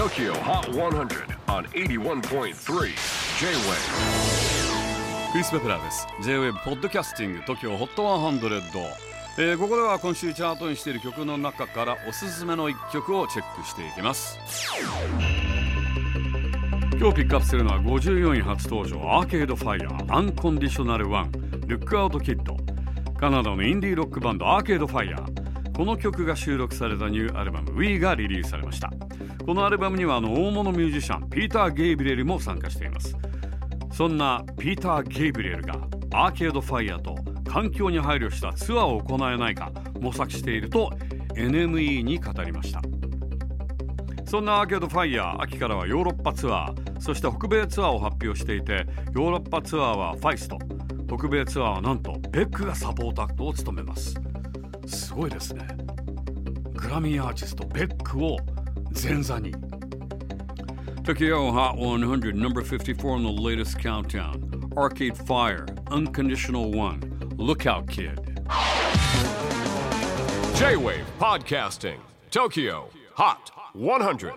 TOKYO HOT 100 on 81.3 J-WAVE. クリス・ベプラーです。J-WAVE ポッドキャスティング TOKYO HOT 100、えー、ここでは今週チャートにしている曲の中からおすすめの一曲をチェックしていきます。今日ピックアップするのは54位初登場アーケードファイアアンコンディショナルワンルックアウトキッドカナダのインディーロックバンドアーケードファイアこの曲が収録されたニューアルバム We がリリースされました。このアルバムにはあの大物ミュージシャンピーター・ゲイブリエルも参加しています。そんなピーター・ゲイブリエルがアーケードファイアと環境に配慮したツアーを行えないか模索していると NME に語りました。そんなアーケードファイヤー秋からはヨーロッパツアーそして北米ツアーを発表していてヨーロッパツアーはファイスト北米ツアーはなんとベックがサポートアクを務めます。すごいですねグラミーアーティストベックを前座に Tokyo Hot 100 number 54 on the latest countdown Arcade Fire Unconditional One Lookout Kid J-WAVE PODCASTING TOKYO HOT 100